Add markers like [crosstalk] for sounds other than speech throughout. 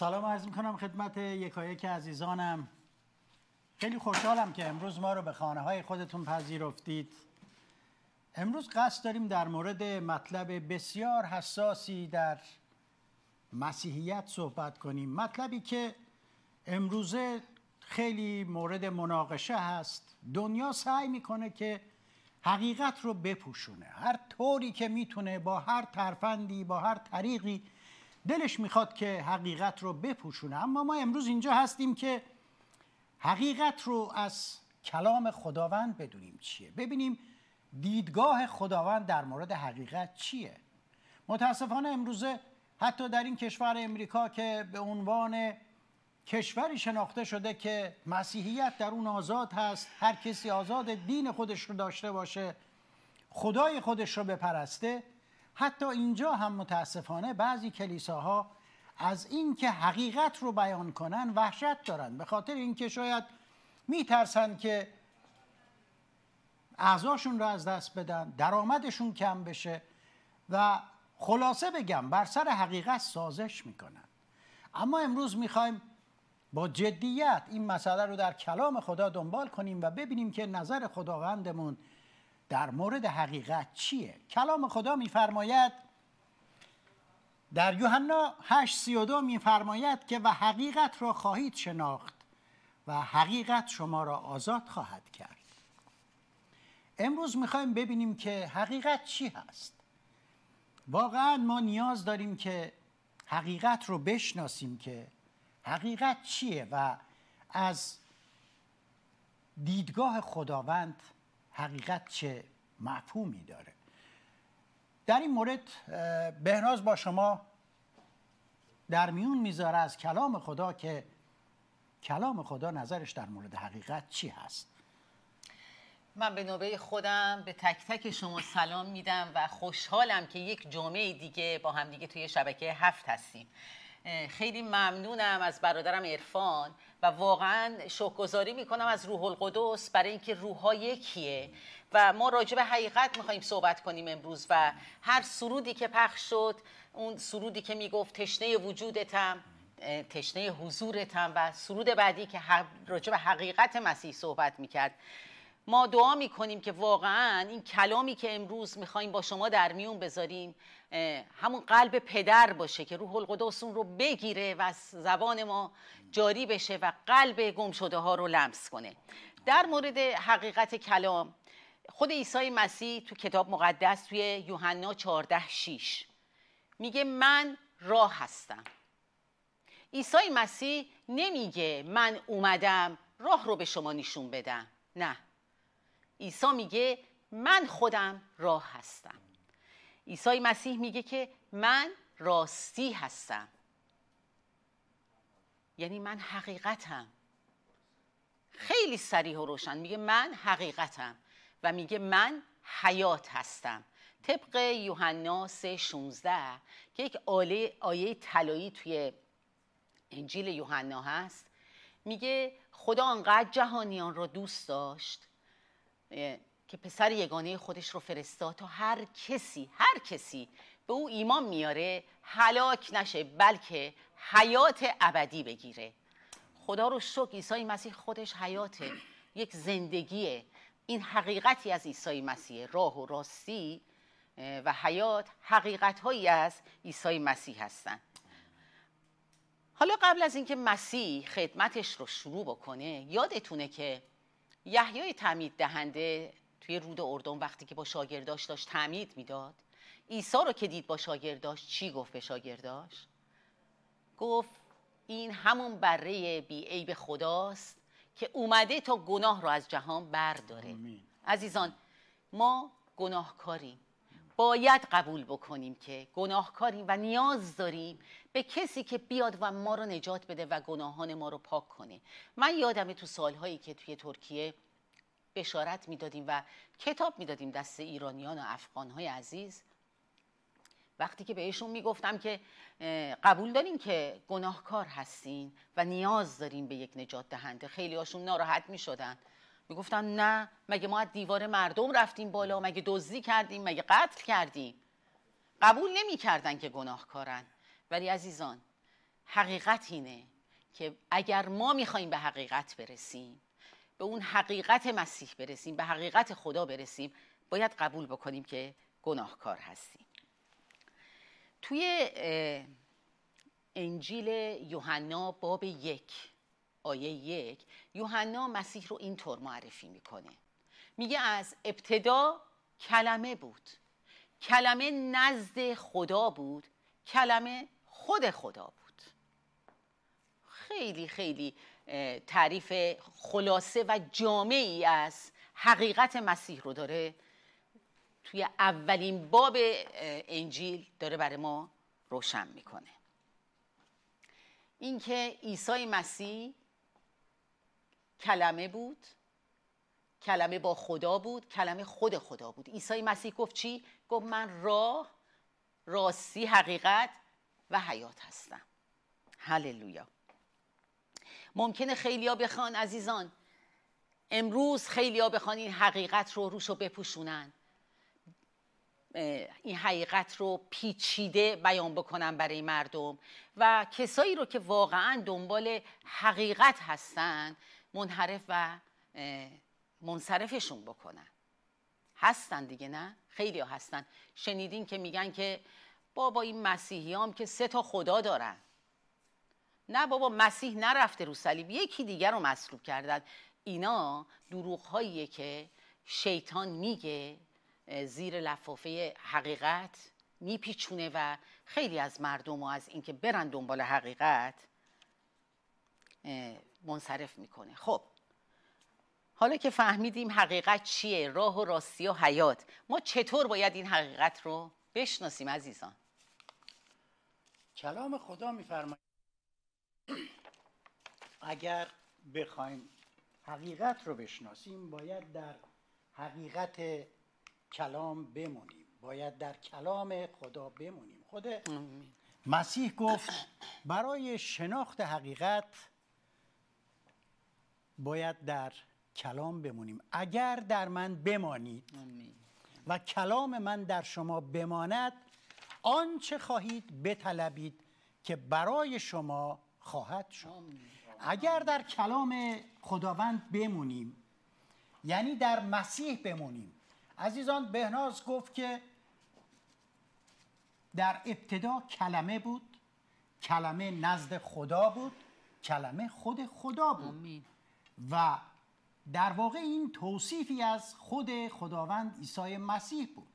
سلام عرض می‌کنم خدمت یکایک عزیزانم. خیلی خوشحالم که امروز ما رو به خانه های خودتون پذیرفتید. امروز قصد داریم در مورد مطلب بسیار حساسی در مسیحیت صحبت کنیم. مطلبی که امروزه خیلی مورد مناقشه هست. دنیا سعی می‌کنه که حقیقت رو بپوشونه. هر طوری که می‌تونه با هر ترفندی با هر طریقی دلش می‌خواد که حقیقت رو بپوشونه. اما ما امروز اینجا هستیم که حقیقت رو از کلام خداوند بدونیم چیه. ببینیم دیدگاه خداوند در مورد حقیقت چیه. متاسفانه امروزه حتی در این کشور امریکا که به عنوان کشوری شناخته شده که مسیحیت در اون آزاد هست هر کسی آزاد دین خودش رو داشته باشه خدای خودش رو بپرسته حتی اینجا هم متاسفانه بعضی کلیساها از اینکه حقیقت رو بیان کنن وحشت دارن. به خاطر اینکه شاید میترسن که اعضاشون رو از دست بدن درآمدشون کم بشه و خلاصه بگم بر سر حقیقت سازش می‌کنن. اما امروز می‌خوایم با جدیت این مسئله رو در کلام خدا دنبال کنیم و ببینیم که نظر خداوندمون در مورد حقیقت چیه؟ کلام خدا میفرماید در یوحنا 8:32 میفرماید که و حقیقت را خواهید شناخت و حقیقت شما را آزاد خواهد کرد. امروز می‌خوایم ببینیم که حقیقت چی هست. واقعا ما نیاز داریم که حقیقت رو بشناسیم که حقیقت چیه و از دیدگاه خداوند حقیقت چه مفهومی داره. در این مورد بهناز با شما در میون می‌ذاره از کلام خدا که کلام خدا نظرش در مورد حقیقت چی هست؟ من به نوبه خودم به تک تک شما سلام میدم و خوشحالم که یک جمعه دیگه با هم دیگه توی شبکه هفت هستیم. خیلی ممنونم از برادرم عرفان و واقعا شکرگزاری می‌کنم از روح القدس برای اینکه روح یکیه. و ما راجع به حقیقت می‌خوایم صحبت کنیم امروز و هر سرودی که پخش شد اون سرودی که می‌گفت تشنه وجودتم تشنه حضورتم و سرود بعدی که راجع به حقیقت مسیح صحبت می‌کرد. ما دعا می‌کنیم که واقعا این کلامی که امروز می‌خوایم با شما در میون بذاریم همون قلب پدر باشه که روح القدس اون رو بگیره و از زبان ما جاری بشه و قلب گم شده ها رو لمس کنه. در مورد حقیقت کلام خود عیسی مسیح تو کتاب مقدس توی یوحنا 14 6 میگه من راه هستم. عیسی مسیح نمیگه من اومدم راه رو به شما نشون بدم. نه. عیسی میگه من خودم راه هستم. عیسی مسیح میگه که من راستی هستم. یعنی من حقیقتم. خیلی سریح و روشن. میگه من حقیقتم و میگه من حیات هستم. طبق یوحنا 3:16 که یک آله آیه طلایی توی انجیل یوحنا هست میگه خدا آنقدر جهانیان را دوست داشت که پسر یگانه خودش رو فرستاد تا هر کسی هر کسی به او ایمان میاره هلاک نشه بلکه حیات ابدی بگیره. خدا رو شکر عیسی مسیح خودش حیاته یک زندگیه. این حقیقتی از عیسی مسیح راه و راستی و حیات حقیقت هایی از عیسی مسیح هستند حالا قبل از اینکه مسیح خدمتش رو شروع بکنه یادتونه که یحیای تعمید دهنده توی رود اردن وقتی که با شاگرداش داشت تعمید می‌داد عیسی رو که دید با شاگرداش چی گفت به شاگرداش؟ گفت این همون بره بی عیب خداست که اومده تا گناه رو از جهان برداره. عزیزان ما گناهکاریم. باید قبول بکنیم که گناهکاریم و نیاز داریم به کسی که بیاد و ما رو نجات بده و گناهان ما رو پاک کنه. من یادم تو سالهایی که توی ترکیه بشارت می‌دادیم و کتاب می‌دادیم دست ایرانیان و افغانهای عزیز. وقتی که بهشون می‌گفتم که قبول دارین که گناهکار هستین و نیاز داریم به یک نجات دهنده خیلی هاشون ناراحت می‌شدن. می‌گفتن نه مگه ما از دیوار مردم رفتیم بالا مگه دزدی کردیم مگه قتل کردیم؟ قبول نمی‌کردن که گناهکارن. ولی عزیزان حقیقت اینه که اگر ما می‌خوایم به حقیقت برسیم به اون حقیقت مسیح برسیم به حقیقت خدا برسیم باید قبول بکنیم که گناهکار هستیم. توی انجیل یوحنا باب یک آیه یک یوحنا مسیح رو اینطور معرفی می‌کنه. میگه از ابتدا کلمه بود. کلمه نزد خدا بود. کلمه خود خدا بود. خیلی خیلی تعریف خلاصه و جامعی از حقیقت مسیح رو داره. توی اولین باب انجیل داره برای ما روشن می‌کنه. اینکه عیسی مسیح کلمه بود. کلمه با خدا بود. کلمه خود خدا بود. عیسی مسیح گفت چی؟ گفت من راه راستی حقیقت و حیات هستم. هللویا. ممکنه خیلیا بخوان عزیزان. امروز خیلیا بخوان این حقیقت رو روش رو بپوشونن. این حقیقت رو پیچیده بیان بکنن برای مردم. و کسایی رو که واقعا دنبال حقیقت هستن منحرف و منصرفشون بکنن. هستن دیگه نه؟ خیلی ها هستن. شنیدین که میگن که بابا این مسیحیام که سه تا خدا دارن. نه بابا مسیح نرفته رو صلیب یکی دیگر رو مصلوب کردن. اینا دروغ که شیطان میگه زیر لفافه حقیقت میپیچونه و خیلی از مردم و از اینکه برن دنبال حقیقت منصرف می‌کنه. خب. حالا که فهمیدیم حقیقت چیه؟ راه و راستی و حیات. ما چطور باید این حقیقت رو بشناسیم عزیزان؟ کلام خدا میفرماید. اگر بخوایم حقیقت رو بشناسیم باید در حقیقت کلام بمونیم. باید در کلام خدا بمونیم. خود مسیح گفت برای شناخت حقیقت باید در کلام بمونیم. اگر در من بمانید و کلام من در شما بماند آنچه خواهید بطلبید که برای شما خواهد شد. اگر در کلام خداوند بمونیم یعنی در مسیح بمونیم. عزیزان بهناز گفت که در ابتدا کلمه بود کلمه نزد خدا بود کلمه خود خدا بود. و در واقع این توصیفی از خود خداوند عیسی مسیح بود.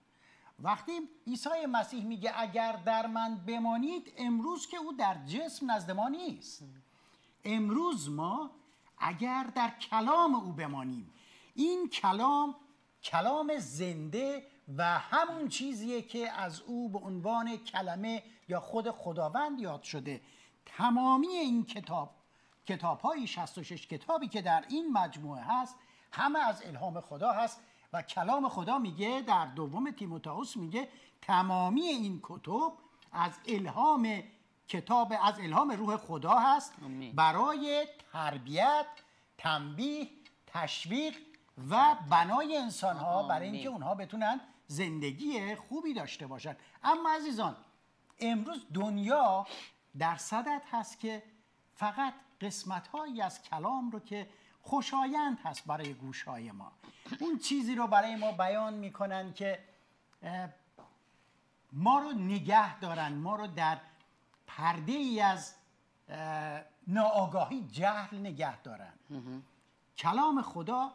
وقتی عیسی مسیح میگه اگر در من بمانید امروز که او در جسم نزد ما نیست. امروز ما اگر در کلام او بمانیم. این کلام کلام زنده و همون چیزیه که از او به عنوان کلمه یا خود خداوند یاد شده. تمامی این کتاب کتاب های 66 کتابی که در این مجموعه هست همه از الهام خدا هست و کلام خدا میگه در دوم تیموتائوس میگه تمامی این کتب از الهام کتاب از الهام روح خدا هست برای تربیت تنبیه تشویق و بنای انسان ها برای اینکه اونها بتونن زندگی خوبی داشته باشن. اما عزیزان امروز دنیا در صدت هست که فقط قسمت هایی از کلام رو که خوشایند هست برای گوش های ما. اون چیزی رو برای ما بیان می‌کنن که ما رو نگه دارن ما رو در پرده ای از ناآگاهی جهل نگه دارن. کلام خدا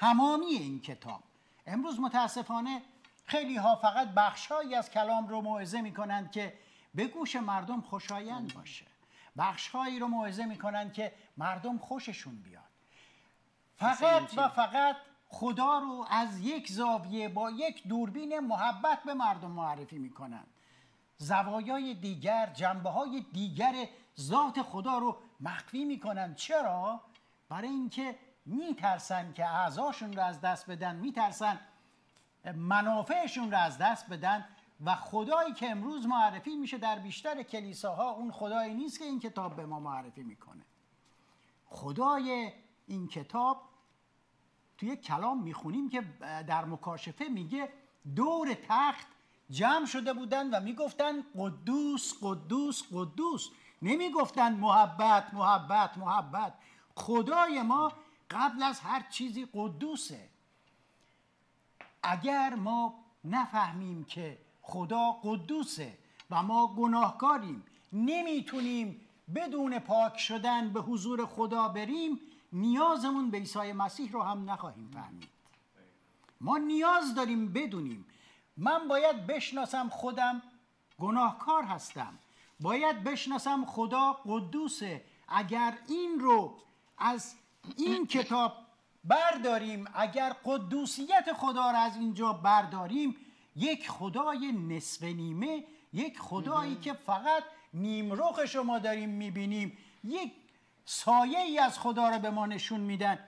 تمامی این کتاب. امروز متاسفانه خیلی ها فقط بخشهایی از کلام رو موعظه می‌کنند که به گوش مردم خوشایند باشه. بخشهایی رو موعظه می‌کنند که مردم خوششون بیاد. فقط و فقط خدا رو از یک زاویه با یک دوربین محبت به مردم معرفی می‌کنند زوایای دیگر جنبه های دیگر ذات خدا رو مخفی می‌کنن. چرا؟ برای اینکه میترسن که اعضاشون رو از دست بدن میترسن منافعشون رو از دست بدن. و خدایی که امروز معرفی میشه در بیشتر کلیساها اون خدایی نیست که این کتاب به ما معرفی می‌کنه. خدای این کتاب توی کلام می‌خونیم که در مکاشفه میگه دور تخت جمع شده بودن و می‌گفتن قدوس قدوس قدوس. نمی‌گفتن محبت محبت محبت. خدای ما قبل از هر چیزی قدوسه. اگر ما نفهمیم که خدا قدوسه و ما گناهکاریم. نمی‌تونیم بدون پاک شدن به حضور خدا بریم. نیازمون به عیسی مسیح رو هم نخواهیم فهمید. ما نیاز داریم بدونیم. من باید بشناسم خودم گناهکار هستم. باید بشناسم خدا قدوسه. اگر این رو از این کتاب برداریم اگر قدوسیت خدا را از اینجا برداریم یک خدای نصف نیمه یک خدایی که فقط نیمرخ شما داریم می‌بینیم. یک سایه ای از خدا را به ما نشون میدن.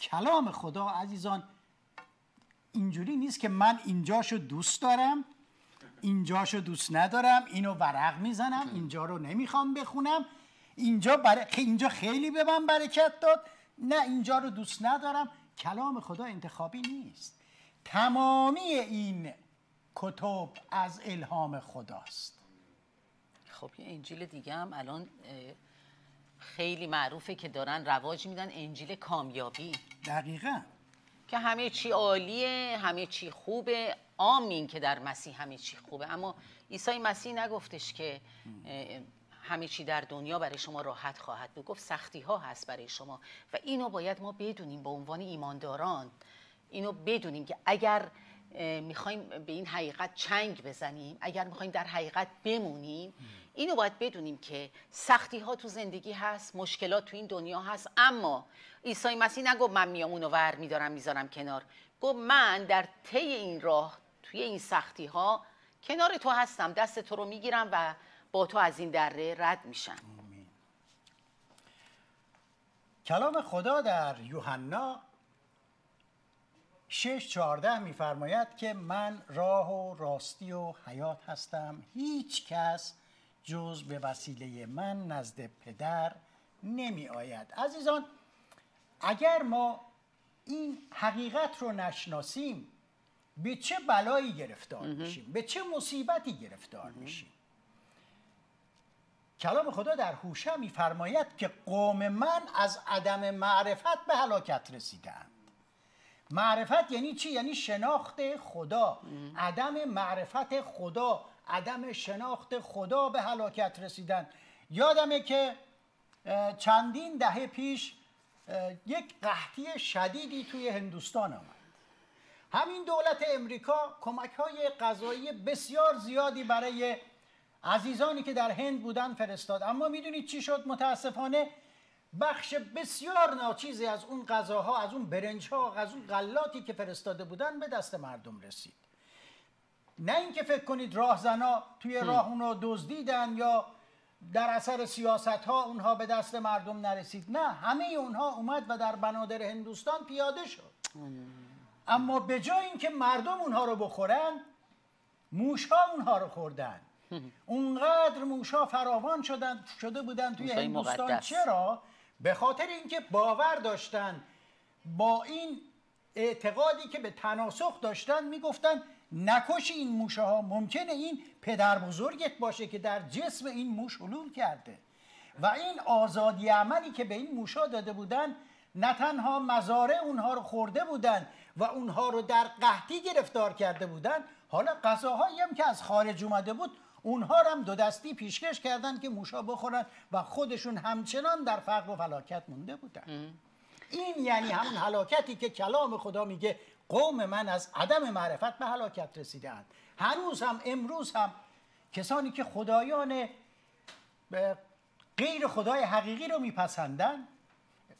کلام خدا عزیزان اینجوری نیست که من اینجاشو دوست دارم اینجاشو دوست ندارم اینو ورق می‌زنم اینجا رو نمی‌خوام بخونم. اینجا, بر... اینجا خیلی به من برکت داد. نه اینجا رو دوست ندارم. کلام خدا انتخابی نیست. تمامی این کتب از الهام خداست. خب یه انجیل دیگه هم الان خیلی معروفه که دارن رواج میدن انجیل کامیابی. دقیقا. که همه چی عالیه همه چی خوبه. آمین که در مسیح همه چی خوبه. اما عیسی مسیح نگفتش که همه چی در دنیا برای شما راحت خواهد بود. گفت سختی ها هست برای شما. و اینو باید ما بدونیم به عنوان ایمانداران. اینو بدونیم که اگر می‌خوایم به این حقیقت چنگ بزنیم. اگر می‌خوایم در حقیقت بمونیم اینو باید بدونیم که سختی ها تو زندگی هست مشکلات تو این دنیا هست. اما عیسی مسیح نگفت من میام اونو ور میدارم می‌ذارم کنار. گفت من در طی این راه توی این سختی ها کنار تو هستم. دست تو رو می‌گیرم و با تو از این دره رد میشم. کلام خدا در یوحنا شش چهارده میفرماید که من راه و راستی و حیات هستم. هیچ کس جز به وسیله من نزد پدر نمی آید عزیزان اگر ما این حقیقت رو نشناسیم به چه بلایی گرفتار میشیم؟ به چه مصیبتی گرفتار میشیم؟ کلام خدا در هوشه میفرماید که قوم من از عدم معرفت به هلاکت رسیدند معرفت یعنی چی؟ یعنی شناخت خدا. عدم معرفت خدا عدم شناخت خدا به هلاکت رسیدن. یادمه که چندین دهه پیش یک قحطی شدیدی توی هندوستان آمد. همین دولت امریکا کمک های غذایی بسیار زیادی برای عزیزانی که در هند بودن فرستاد. اما می‌دونید چی شد؟ متاسفانه بخش بسیار ناچیزی از اون غذاها از اون برنج ها از اون غلاتی که فرستاده بودن به دست مردم رسید. نه اینکه فکر کنید راهزنا توی راه اون رو دزدیدن یا در اثر سیاست ها اونها به دست مردم نرسید. نه همه اونها اومد و در بنادر هندوستان پیاده شد. اما به جای اینکه مردم اونها رو بخورن موشها اونها رو خوردن. اونقدر موشها فراوان شدن شده بودن توی هندوستان. چرا؟ به خاطر اینکه باور داشتن با این اعتقادی که به تناسخ داشتن می‌گفتن نکش این موشه ها ممکنه این پدر بزرگت باشه که در جسم این موش حلول کرده. و این آزادی عملی که به این موشا داده بودن نه تنها مزارع اونها رو خورده بودن و اونها رو در قحطی گرفتار کرده بودن حالا غذاهایی هم که از خارج اومده بود اونها رو هم دو دستی پیشکش کردن که موشا بخورن و خودشون همچنان در فقر و فلاکت مونده بودن. این یعنی همون هلاکتی که کلام خدا میگه قوم من از عدم معرفت به هلاکت رسیدند هنوز هم امروز هم کسانی که خدایان غیر خدای حقیقی رو میپسندن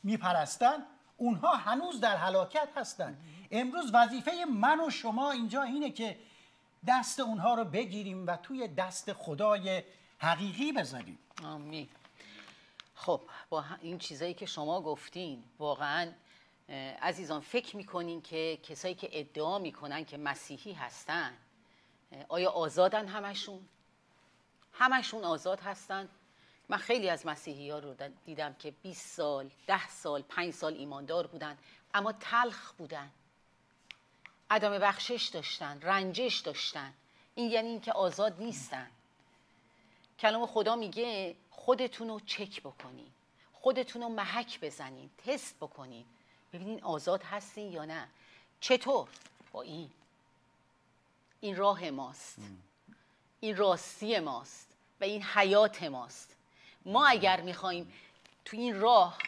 میپرستن اونها هنوز در هلاکت هستند امروز وظیفه من و شما اینجا اینه که دست اونها رو بگیریم و توی دست خدای حقیقی بذاریم آمین خب با این چیزایی که شما گفتین واقعا عزیزان فکر می‌کنین که کسایی که ادعا می‌کنن که مسیحی هستن آیا آزادن همشون؟ همشون آزاد هستن؟ من خیلی از مسیحی ها رو دیدم که 20 سال، 10 سال، 5 سال ایماندار بودن اما تلخ بودن عدم بخشش داشتن رنجش داشتن. این یعنی اینکه آزاد نیستن. کلام خدا میگه خودتون رو چک بکنین. خودتون رو محک بزنین تست بکنین. ببینین آزاد هستین یا نه. چطور؟ با این. این راه ماست. این راستی ماست. و این حیات ماست. ما اگر می‌خوایم تو این راه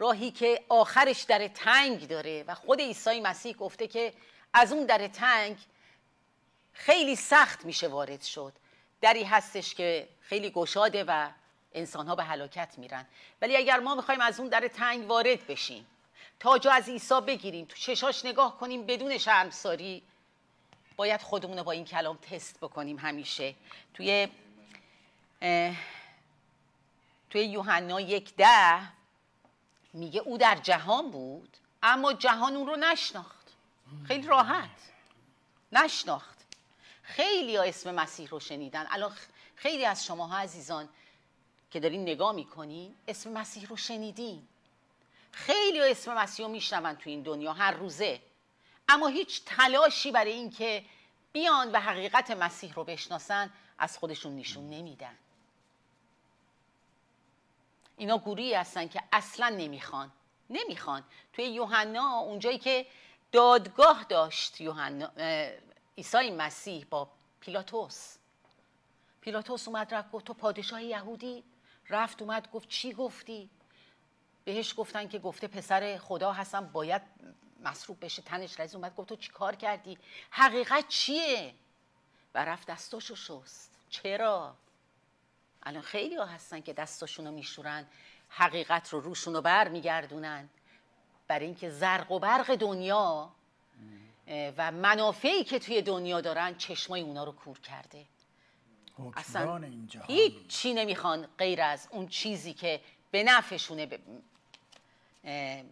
راهی که آخرش در تنگ داره و خود عیسی مسیح گفته که از اون در تنگ خیلی سخت میشه وارد شد. دری هستش که خیلی گشاده و انسان ها به هلاکت میرن. ولی اگر ما می‌خوایم از اون در تنگ وارد بشیم تا جا از عیسی بگیریم تو چشاش نگاه کنیم بدون شرمساری باید خودمون رو با این کلام تست بکنیم همیشه. توی توی یوحنا یک ده میگه او در جهان بود اما جهان اون رو نشناخت. خیلی راحت. نشناخت. خیلی ها اسم مسیح رو شنیدن. الان خیلی از شماها عزیزان که دارین نگاه می‌کنین اسم مسیح رو شنیدین. خیلی ها اسم مسیح رو میشنون تو این دنیا هر روزه. اما هیچ تلاشی برای اینکه بیان و حقیقت مسیح رو بشناسن از خودشون نشون نمیدن. اینا گروهی هستن که اصلا نمی‌خوان. نمی‌خوان. توی یوحنا اونجایی که دادگاه داشت یوحنا عیسی مسیح با پیلاتوس. پیلاتوس اومد رفت گفت تو پادشاه یهودی؟ رفت اومد گفت چی گفتی؟ بهش گفتن که گفته پسر خدا هستم باید مصروب بشه. تنش رزی اومد گفت تو چی کار کردی؟ حقیقت چیه؟ و رفت دستاشو شست. چرا؟ الان خیلی ها هستن که دستاشون رو میشورن حقیقت رو روشون رو بر میگردونن برای اینکه زرق و برق دنیا و منافعی که توی دنیا دارن چشمای اونا رو کور کرده. اصلا هیچ چی نمی‌خوان غیر از اون چیزی که به نفعشونه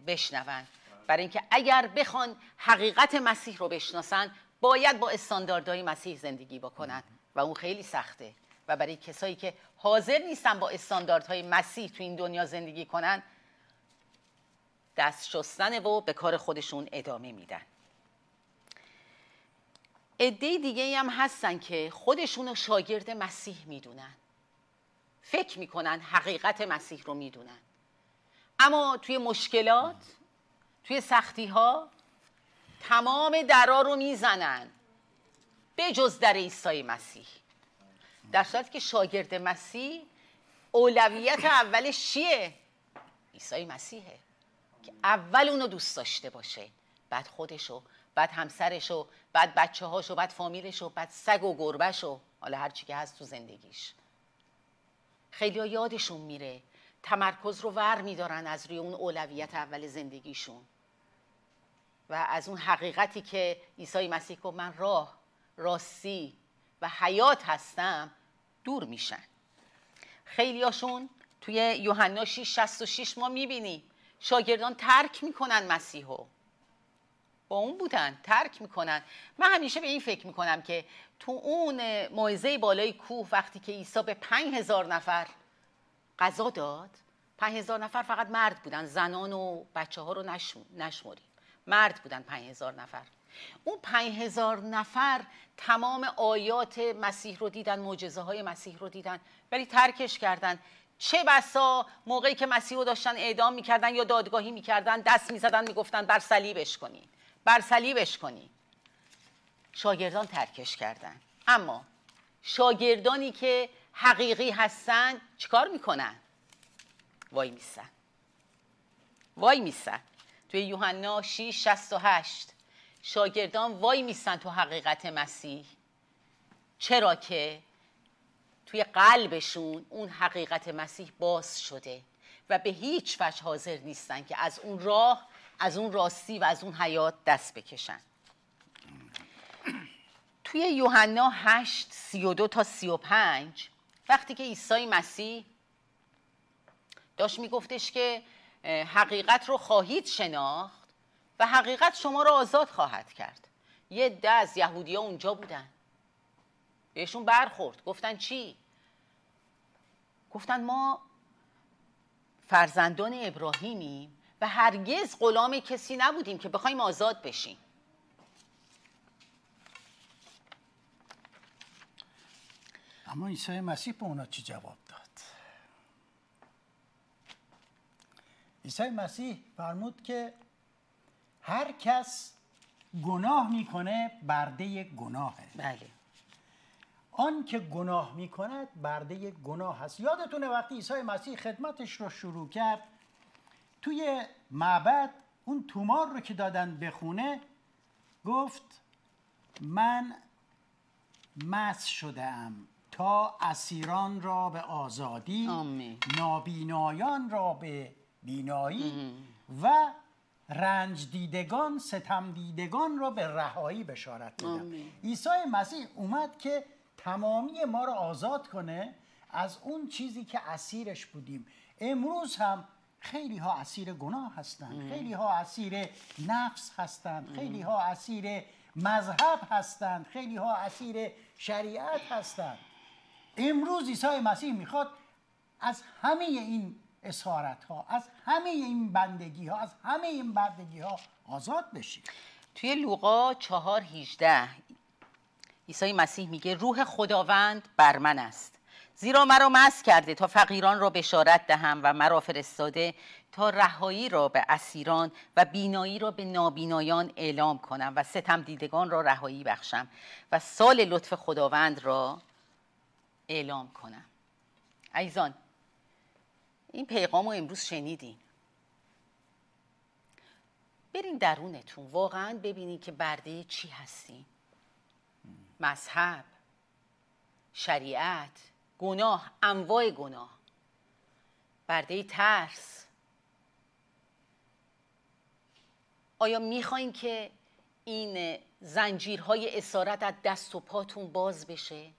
بشنون. برای اینکه اگر بخوان حقیقت مسیح رو بشناسن باید با استانداردهای مسیح زندگی بکنن. و اون خیلی سخته. و برای کسایی که حاضر نیستن با استانداردهای مسیح تو این دنیا زندگی کنن دست شستن و به کار خودشون ادامه میدن. عده دیگه هم هستن که خودشون شاگرد مسیح می‌دونن. فکر می‌کنن حقیقت مسیح رو می‌دونن. اما توی مشکلات توی سختی ها تمام درا رو می‌زنن به جز در عیسی مسیح. در صورتی که شاگرد مسیح اولویت اولش چیه؟ عیسی مسیحه که اول اونو دوست داشته باشه. بعد خودشو بعد همسرشو بعد بچه هاشو بعد فامیلشو بعد سگ و گربهشو حالا هر چی که هست تو زندگیش. خیلی ها یادشون میره. تمرکز رو ور میدارن از روی اون اولویت اول زندگیشون. و از اون حقیقتی که عیسی مسیح گفت من راه راستی و حیات هستم دور میشن. خیلی هاشون توی یوحنا 6 ما می‌بینیم شاگردان ترک می‌کنن مسیحو. با اون بودن ترک می‌کنن. من همیشه به این فکر می‌کنم که تو اون موعظه بالای کوه وقتی که عیسی به پنج هزار نفر غذا داد پنج هزار نفر فقط مرد بودن. زنان و بچه ها رو نشمریم. مرد بودن پنج هزار نفر. اون پنج هزار نفر تمام آیات مسیح رو دیدن معجزه های مسیح رو دیدن ولی ترکش کردن. چه بسا موقعی که مسیح رو داشتن اعدام می‌کردن یا دادگاهی می‌کردن دست می‌زدن می‌گفتن بر صلیبش کنین بر صلیبش کنین شاگردان ترکش کردن. اما شاگردانی که حقیقی هستن چیکار می‌کنن؟ وای میسن. وای میسن. توی یوحنا 6 68 شاگردان وای میسن تو حقیقت مسیح. چرا که توی قلبشون اون حقیقت مسیح باز شده و به هیچ وجه حاضر نیستن که از اون راه از اون راستی و از اون حیات دست بکشن. توی یوحنا 8 32 تا 35 وقتی که عیسی مسیح داشت میگفتش که حقیقت رو خواهید شناخت و حقیقت شما رو آزاد خواهد کرد. یه ده از ها اونجا بودن. بهشون برخورد. گفتن چی؟ گفتن ما فرزندان ابراهیمیم و هرگز غلام کسی نبودیم که بخوایم آزاد بشیم. اما عیسی مسیح به اونا چی جواب داد؟ عیسی مسیح فرمود که هر کس گناه می‌کنه برده گناهه. بله. آن که گناه می‌کند برده گناه هست یادتونه وقتی عیسی مسیح خدمتش رو شروع کرد توی معبد اون تومار رو که دادن بخونه گفت من مس شدم تا اسیران را به آزادی آمین. نابینایان را به بینایی و رنج دیدگان ستم دیدگان را به رهایی بشارت آمین. عیسی مسیح اومد که تمامی ما را آزاد کنه از اون چیزی که اسیرش بودیم. امروز هم خیلی ها اسیر گناه هستند خیلی ها اسیر نفس هستند خیلی ها اسیر مذهب هستند خیلی ها اسیر شریعت هستند امروز عیسی مسیح می‌خواد از همه این اسارت ها از همه این بندگی ها از همه این بندگی ها آزاد بشی توی لوقا چهار هیجده عیسی مسیح میگه روح خداوند بر من است. زیرا مرا مس کرده تا فقیران را بشارت دهم و مرا فرستاده تا رهایی را به اسیران و بینایی را به نابینایان اعلام کنم و ستم دیدگان را رهایی بخشم و سال لطف خداوند را اعلام کنم. عزیزان این پیغام رو امروز شنیدین. برین درونتون واقعا ببینین که برده چی هستین. مذهب شریعت گناه انواع گناه. برده ترس. آیا می‌خواین که این زنجیرهای اسارت از دست و پاتون باز بشه؟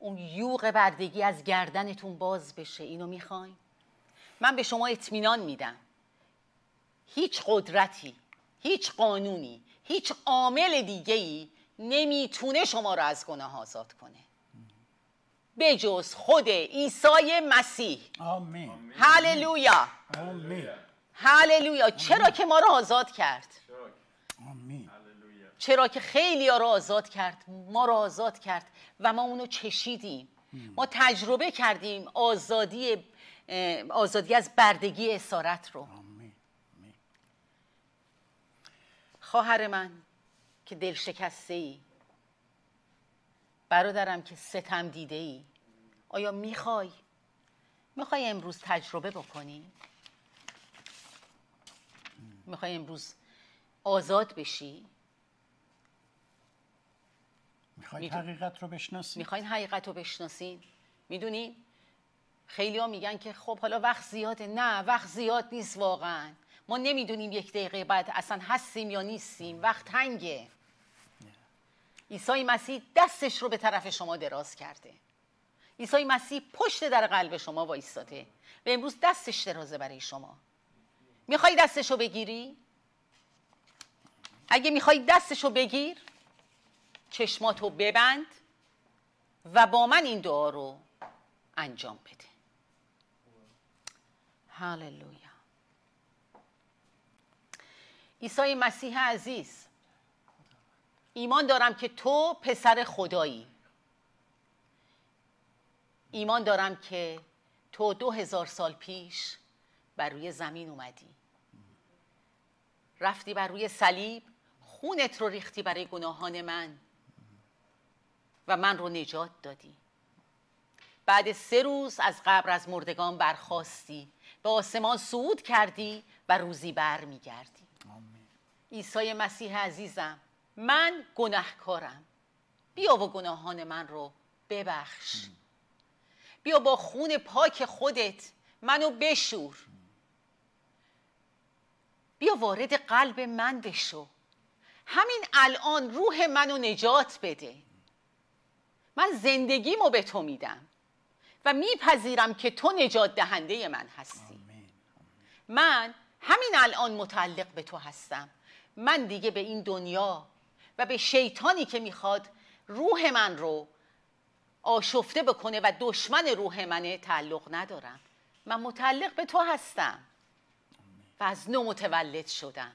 اون یوغ بردگی از گردنتون باز بشه. اینو می‌خواین؟ من به شما اطمینان میدم. هیچ قدرتی هیچ قانونی هیچ عامل دیگه ای نمی‌تونه شما رو از گناه آزاد کنه. بجز خود عیسی مسیح. آمین. هللویا. آمین. هللویا. چرا که ما رو آزاد کرد؟ آمین. چرا که خیلی ها رو آزاد کرد ما رو آزاد کرد و ما اونو چشیدیم. ما تجربه کردیم آزادی آزادی از بردگی اسارت رو. خواهر من که دل شکسته ای برادرم که ستم دیده ای آیا می‌خوای؟ می‌خوای امروز تجربه بکنی؟ می‌خوای امروز آزاد بشی؟ می‌خوای می‌دونم. حقیقت رو بشناسی می‌خواین حقیقت رو بشناسین می‌دونین خیلی ها میگن که خب حالا وقت زیاده. نه وقت زیاد نیست واقعا. ما نمی‌دونیم یک دقیقه بعد اصلا هستیم یا نیستیم. وقت تنگه. عیسی مسیح دستش رو به طرف شما دراز کرده. عیسی مسیح پشت در قلب شما وایستاده. و امروز دستش درازه برای شما. می‌خوای دستش رو بگیری؟ اگه می‌خوای دستش رو بگیر چشماتو ببند و با من این دعا رو انجام بده. هللویا. عیسی مسیح عزیز ایمان دارم که تو پسر خدایی. ایمان دارم که تو دو هزار سال پیش بر روی زمین اومدی. رفتی بر روی صلیب خونت رو ریختی برای گناهان من. و من رو نجات دادی. بعد سه روز از قبر از مردگان برخواستی به آسمان صعود کردی و روزی بر میگردی عیسی مسیح عزیزم من گناهکارم. بیا و گناهان من رو ببخش. بیا با خون پاک خودت منو بشور. بیا وارد قلب من بشو. همین الان روح منو نجات بده. من زندگیمو به تو میدم و میپذیرم که تو نجات دهنده من هستی. آمین. من همین الان متعلق به تو هستم. من دیگه به این دنیا و به شیطانی که می‌خواد روح من رو آشفته بکنه و دشمن روح منه تعلق ندارم. من متعلق به تو هستم و از نو متولد شدم.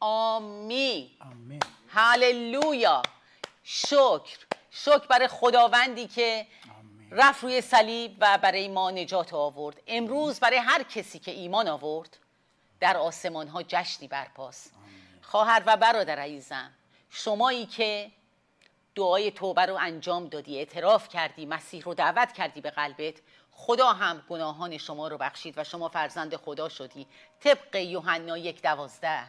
آمین. آمین. هللویا شکر. شکر برای خداوندی که رفت روی صلیب و برای ما نجات آورد. امروز برای هر کسی که ایمان آورد در آسمان ها جشنی برپاست خواهر و برادر عزیزم شمایی که دعای توبه رو انجام دادی اعتراف کردی مسیح رو دعوت کردی به قلبت خدا هم گناهان شما رو بخشید و شما فرزند خدا شدی. طبق یوحنا یک دوازده.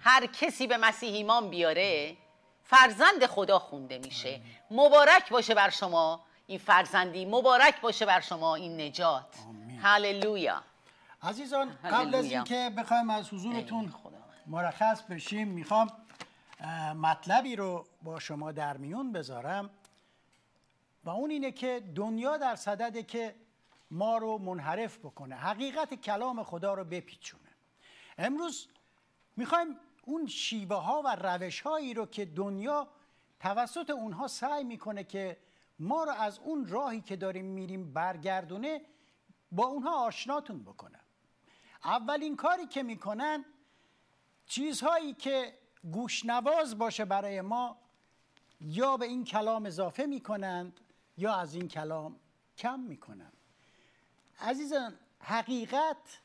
هر کسی به مسیح ایمان بیاره فرزند خدا خونده میشه. مبارک باشه بر شما این فرزندی. مبارک باشه بر شما این نجات. هللویا. عزیزان قبل از اینکه بخوایم از حضورتون مرخص بشیم می‌خوام مطلبی رو با شما در میون بذارم. و اون اینه که دنیا در صدده که ما رو منحرف بکنه حقیقت کلام خدا رو بپیچونه. امروز می‌خوایم اون شیوه ها و روش هایی رو که دنیا توسط اونها سعی می‌کنه که ما رو از اون راهی که داریم میریم برگردونه با اونها آشناتون بکنه. اولین کاری که می‌کنن چیزهایی که گوشنواز باشه برای ما یا به این کلام اضافه می‌کنند یا از این کلام کم می‌کنند. عزیزان حقیقت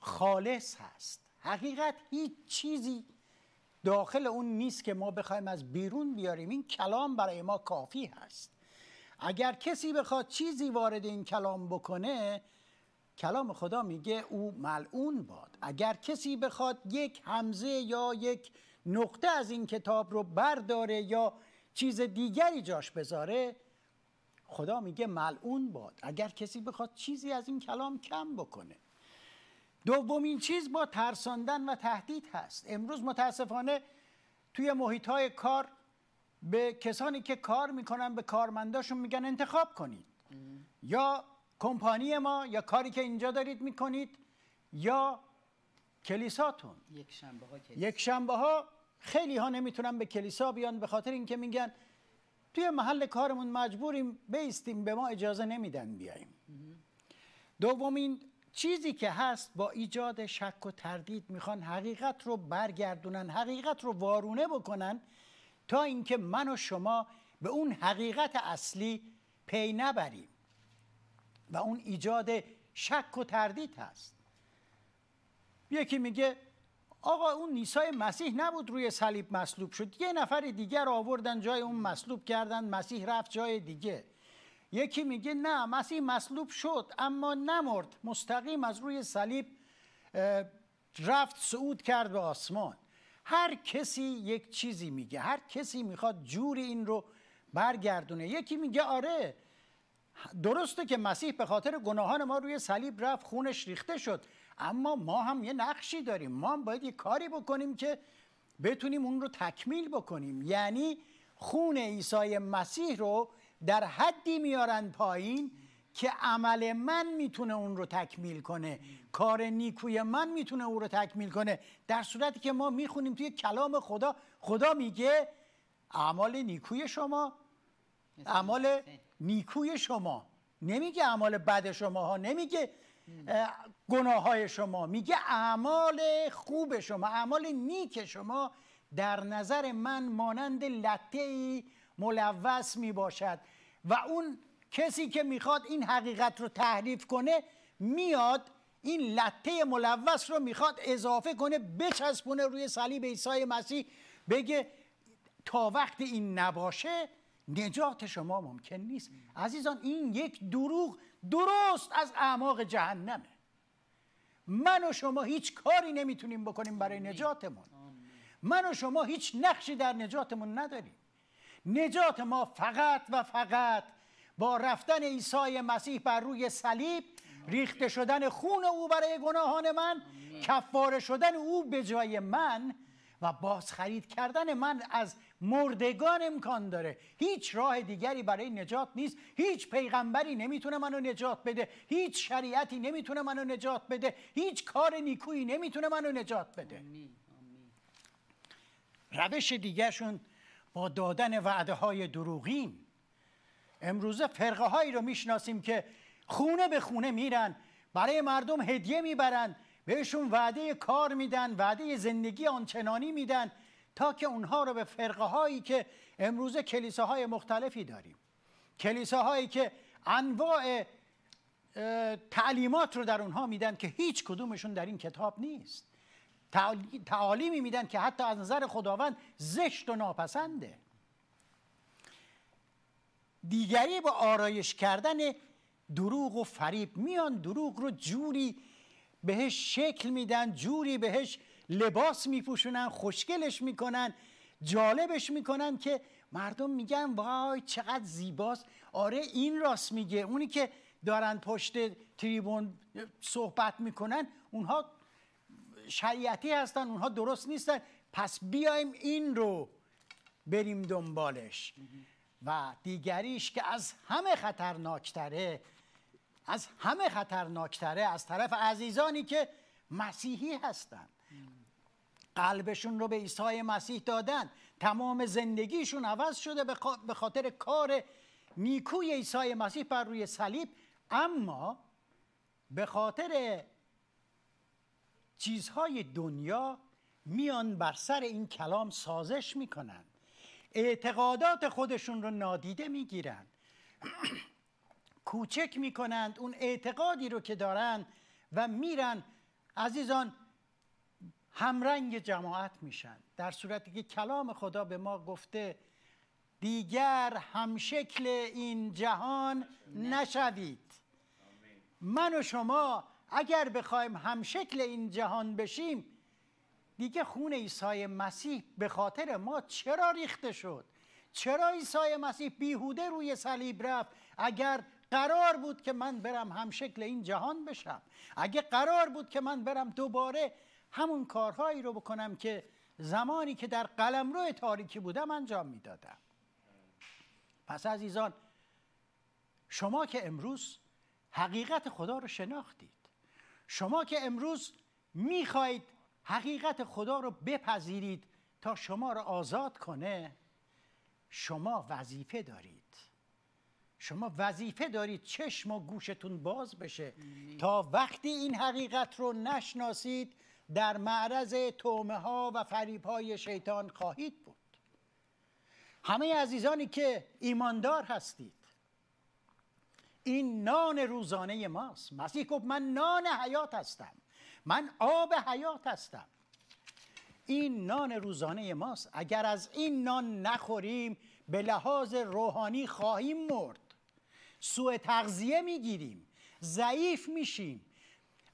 خالص هست. حقیقت هیچ چیزی داخل اون نیست که ما بخوایم از بیرون بیاریم. این کلام برای ما کافی هست. اگر کسی بخواد چیزی وارد این کلام بکنه کلام خدا میگه او ملعون باد. اگر کسی بخواد یک همزه یا یک نقطه از این کتاب رو برداره یا چیز دیگری جاش بذاره خدا میگه ملعون باد. اگر کسی بخواد چیزی از این کلام کم بکنه دومین چیز با ترساندن و تهدید هست. امروز متاسفانه توی محیط های کار به کسانی که کار می‌کنن به کارمنداشون میگن انتخاب کنید. یا کمپانی ما یا کاری که اینجا دارید می‌کنید یا کلیساتون. یک شنبه ها, یک شنبه ها خیلی ها نمی‌تونن به کلیسا بیان به خاطر اینکه میگن توی محل کارمون مجبوریم بیستیم به ما اجازه نمیدن بیایم دومین چیزی که هست با ایجاد شک و تردید می‌خوان حقیقت رو برگردونن حقیقت رو وارونه بکنن تا اینکه من و شما به اون حقیقت اصلی پی نبریم و اون ایجاد شک و تردید هست. یکی میگه آقا اون نیسای مسیح نبود روی صلیب مصلوب شد. یه نفر دیگر آوردن جای اون مصلوب کردن مسیح رفت جای دیگه. یکی میگه نه مسیح مصلوب شد اما نمرد مستقیم از روی صلیب رفت صعود کرد به آسمان. هر کسی یک چیزی میگه هر کسی می‌خواد جوری این رو برگردونه. یکی میگه آره درسته که مسیح به خاطر گناهان ما روی صلیب رفت خونش ریخته شد اما ما هم یه نقشی داریم. ما هم باید یه کاری بکنیم که بتونیم اون رو تکمیل بکنیم. یعنی خون عیسی مسیح رو در حدی میارن پایین که عمل من می‌تونه اون رو تکمیل کنه. کار نیکوی من می‌تونه اون رو تکمیل کنه. در صورتی که ما می‌خونیم توی کلام خدا خدا میگه اعمال نیکوی شما اعمال نیکوی شما. نمیگه اعمال بد شما ها نمیگه گناه های شما. میگه اعمال خوب شما اعمال نیک شما در نظر من مانند لطه ای ملوث می باشد و اون کسی که می‌خواد این حقیقت رو تحریف کنه میاد این لطه ملوث رو می‌خواد اضافه کنه بچسبونه روی صلیب عیسی مسیح بگه تا وقت این نباشه نجات شما ممکن نیست. عزیزان این یک دروغ درست از اعماق جهنمه. من و شما هیچ کاری نمی‌تونیم بکنیم برای نجاتمون. من و شما هیچ نقشی در نجاتمون نداریم. نجات ما فقط و فقط با رفتن عیسی مسیح بر روی صلیب ریخته شدن خون او برای گناهان من کفاره شدن او به جای من و بازخرید کردن من از مردگان امکان داره. هیچ راه دیگری برای نجات نیست. هیچ پیغمبری نمی‌تونه منو نجات بده. هیچ شریعتی نمی‌تونه منو نجات بده. هیچ کار نیکویی نمی‌تونه منو نجات بده. روش دیگرشون با دادن وعده های دروغین. امروزه فرقه هایی رو می‌شناسیم که خونه به خونه میرن برای مردم هدیه می‌برن بهشون وعده کار میدن وعده زندگی آنچنانی میدن تا که اونها رو به فرقه هایی که امروزه کلیساهای مختلفی داریم کلیساهایی که انواع تعلیمات رو در اونها میدن که هیچ کدومشون در این کتاب نیست. تعالیمی میدن که حتی از نظر خداوند زشت و ناپسنده. دیگری با آرایش کردن دروغ و فریب میان دروغ رو جوری بهش شکل میدن جوری بهش لباس میپوشونن خوشگلش می‌کنن جالبش می‌کنن که مردم میگن وای چقدر زیباست. آره این راست میگه. اونی که دارن پشت تریبون صحبت می‌کنن اونها شریعتی هستن اونها درست نیستن. پس بیایم این رو بریم دنبالش. و دیگریش که از همه خطرناکتره از همه خطرناکتره از طرف عزیزانی که مسیحی هستند قلبشون رو به عیسی مسیح دادن. تمام زندگیشون عوض شده به خاطر کار نیکوی عیسی مسیح بر روی صلیب. اما به خاطر چیزهای دنیا میان بر سر این کلام سازش می‌کنن. اعتقادات خودشون رو نادیده می‌گیرن. [clears throat] کوچک می‌کنند اون اعتقادی رو که دارن و میرن. عزیزان همرنگ جماعت میشن. در صورتی که کلام خدا به ما گفته دیگر همشکل این جهان نشوید. من و شما اگر بخوایم همشکل این جهان بشیم دیگه خون عیسی مسیح به خاطر ما چرا ریخته شد؟ چرا عیسی مسیح بیهوده روی صلیب رفت؟ اگر قرار بود که من برم همشکل این جهان بشم اگه قرار بود که من برم دوباره همون کارهایی رو بکنم که زمانی که در قلمرو تاریکی بودم انجام می‌دادم. پس عزیزان شما که امروز حقیقت خدا رو شناختید شما که امروز می‌خواهید حقیقت خدا رو بپذیرید تا شما را آزاد کنه شما وظیفه دارید. شما وظیفه دارید چشم و گوشتون باز بشه. تا وقتی این حقیقت رو نشناسید در معرض تومه ها و فریب های شیطان خواهید بود. همه عزیزانی که ایماندار هستید این نان روزانه ماست. مسیح گفت من نان حیات هستم. من آب حیات هستم. این نان روزانه ماست. اگر از این نان نخوریم به لحاظ روحانی خواهیم مرد. سوء تغذیه می‌گیریم. ضعیف میشیم.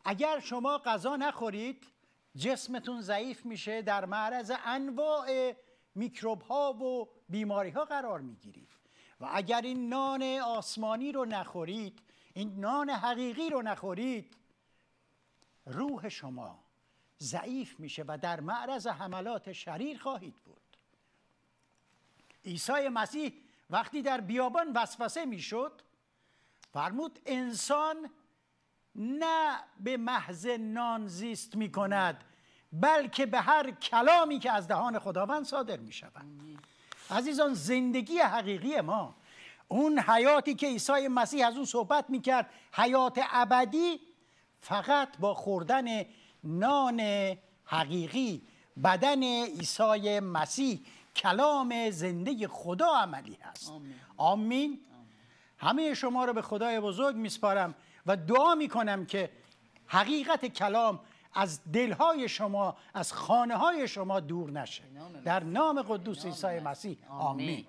اگر شما غذا نخورید جسمتون ضعیف میشه در معرض انواع میکروب ها و بیماری ها قرار می‌گیرید. و اگر این نان آسمانی رو نخورید این نان حقیقی رو نخورید روح شما ضعیف میشه و در معرض حملات شریر خواهید بود. عیسی مسیح وقتی در بیابان وسوسه می‌شد فرمود انسان نه به محض نان زیست می کند بلکه به هر کلامی که از دهان خداوند صادر می شود عزیزان زندگی حقیقی ما. اون حیاتی که عیسی مسیح از اون صحبت می کرد حیات ابدی فقط با خوردن نان حقیقی بدن عیسی مسیح کلام زنده خدا عملی هست. آمین, آمین. همه شما رو به خدای بزرگ میسپارم و دعا می‌کنم که حقیقت کلام از دلهای شما از خانه های شما دور نشه. در نام قدوس عیسی مسیح. آمین.